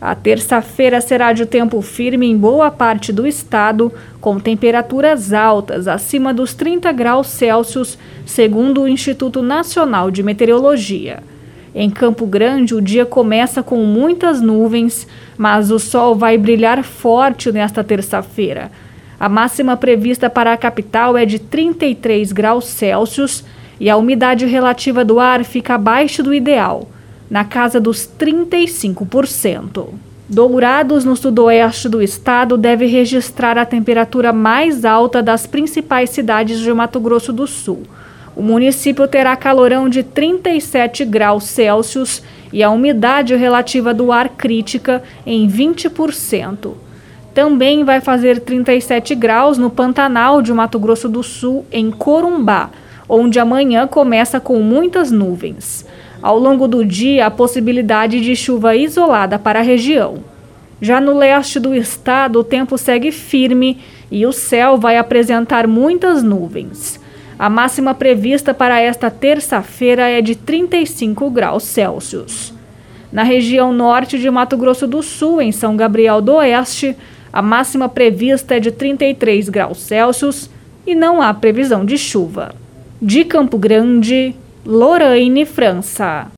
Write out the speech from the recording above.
A terça-feira será de tempo firme em boa parte do estado, com temperaturas altas, acima dos 30 graus Celsius, segundo o Instituto Nacional de Meteorologia. Em Campo Grande, o dia começa com muitas nuvens, mas o sol vai brilhar forte nesta terça-feira. A máxima prevista para a capital é de 33 graus Celsius e a umidade relativa do ar fica abaixo do ideal, na casa dos 35%. Dourados, no sudoeste do estado, deve registrar a temperatura mais alta das principais cidades de Mato Grosso do Sul. O município terá calorão de 37 graus Celsius e a umidade relativa do ar crítica em 20%. Também vai fazer 37 graus no Pantanal de Mato Grosso do Sul, em Corumbá, onde amanhã começa com muitas nuvens. Ao longo do dia, a possibilidade de chuva isolada para a região. Já no leste do estado, o tempo segue firme e o céu vai apresentar muitas nuvens. A máxima prevista para esta terça-feira é de 35 graus Celsius. Na região norte de Mato Grosso do Sul, em São Gabriel do Oeste, a máxima prevista é de 33 graus Celsius e não há previsão de chuva. De Campo Grande, Lorraine França.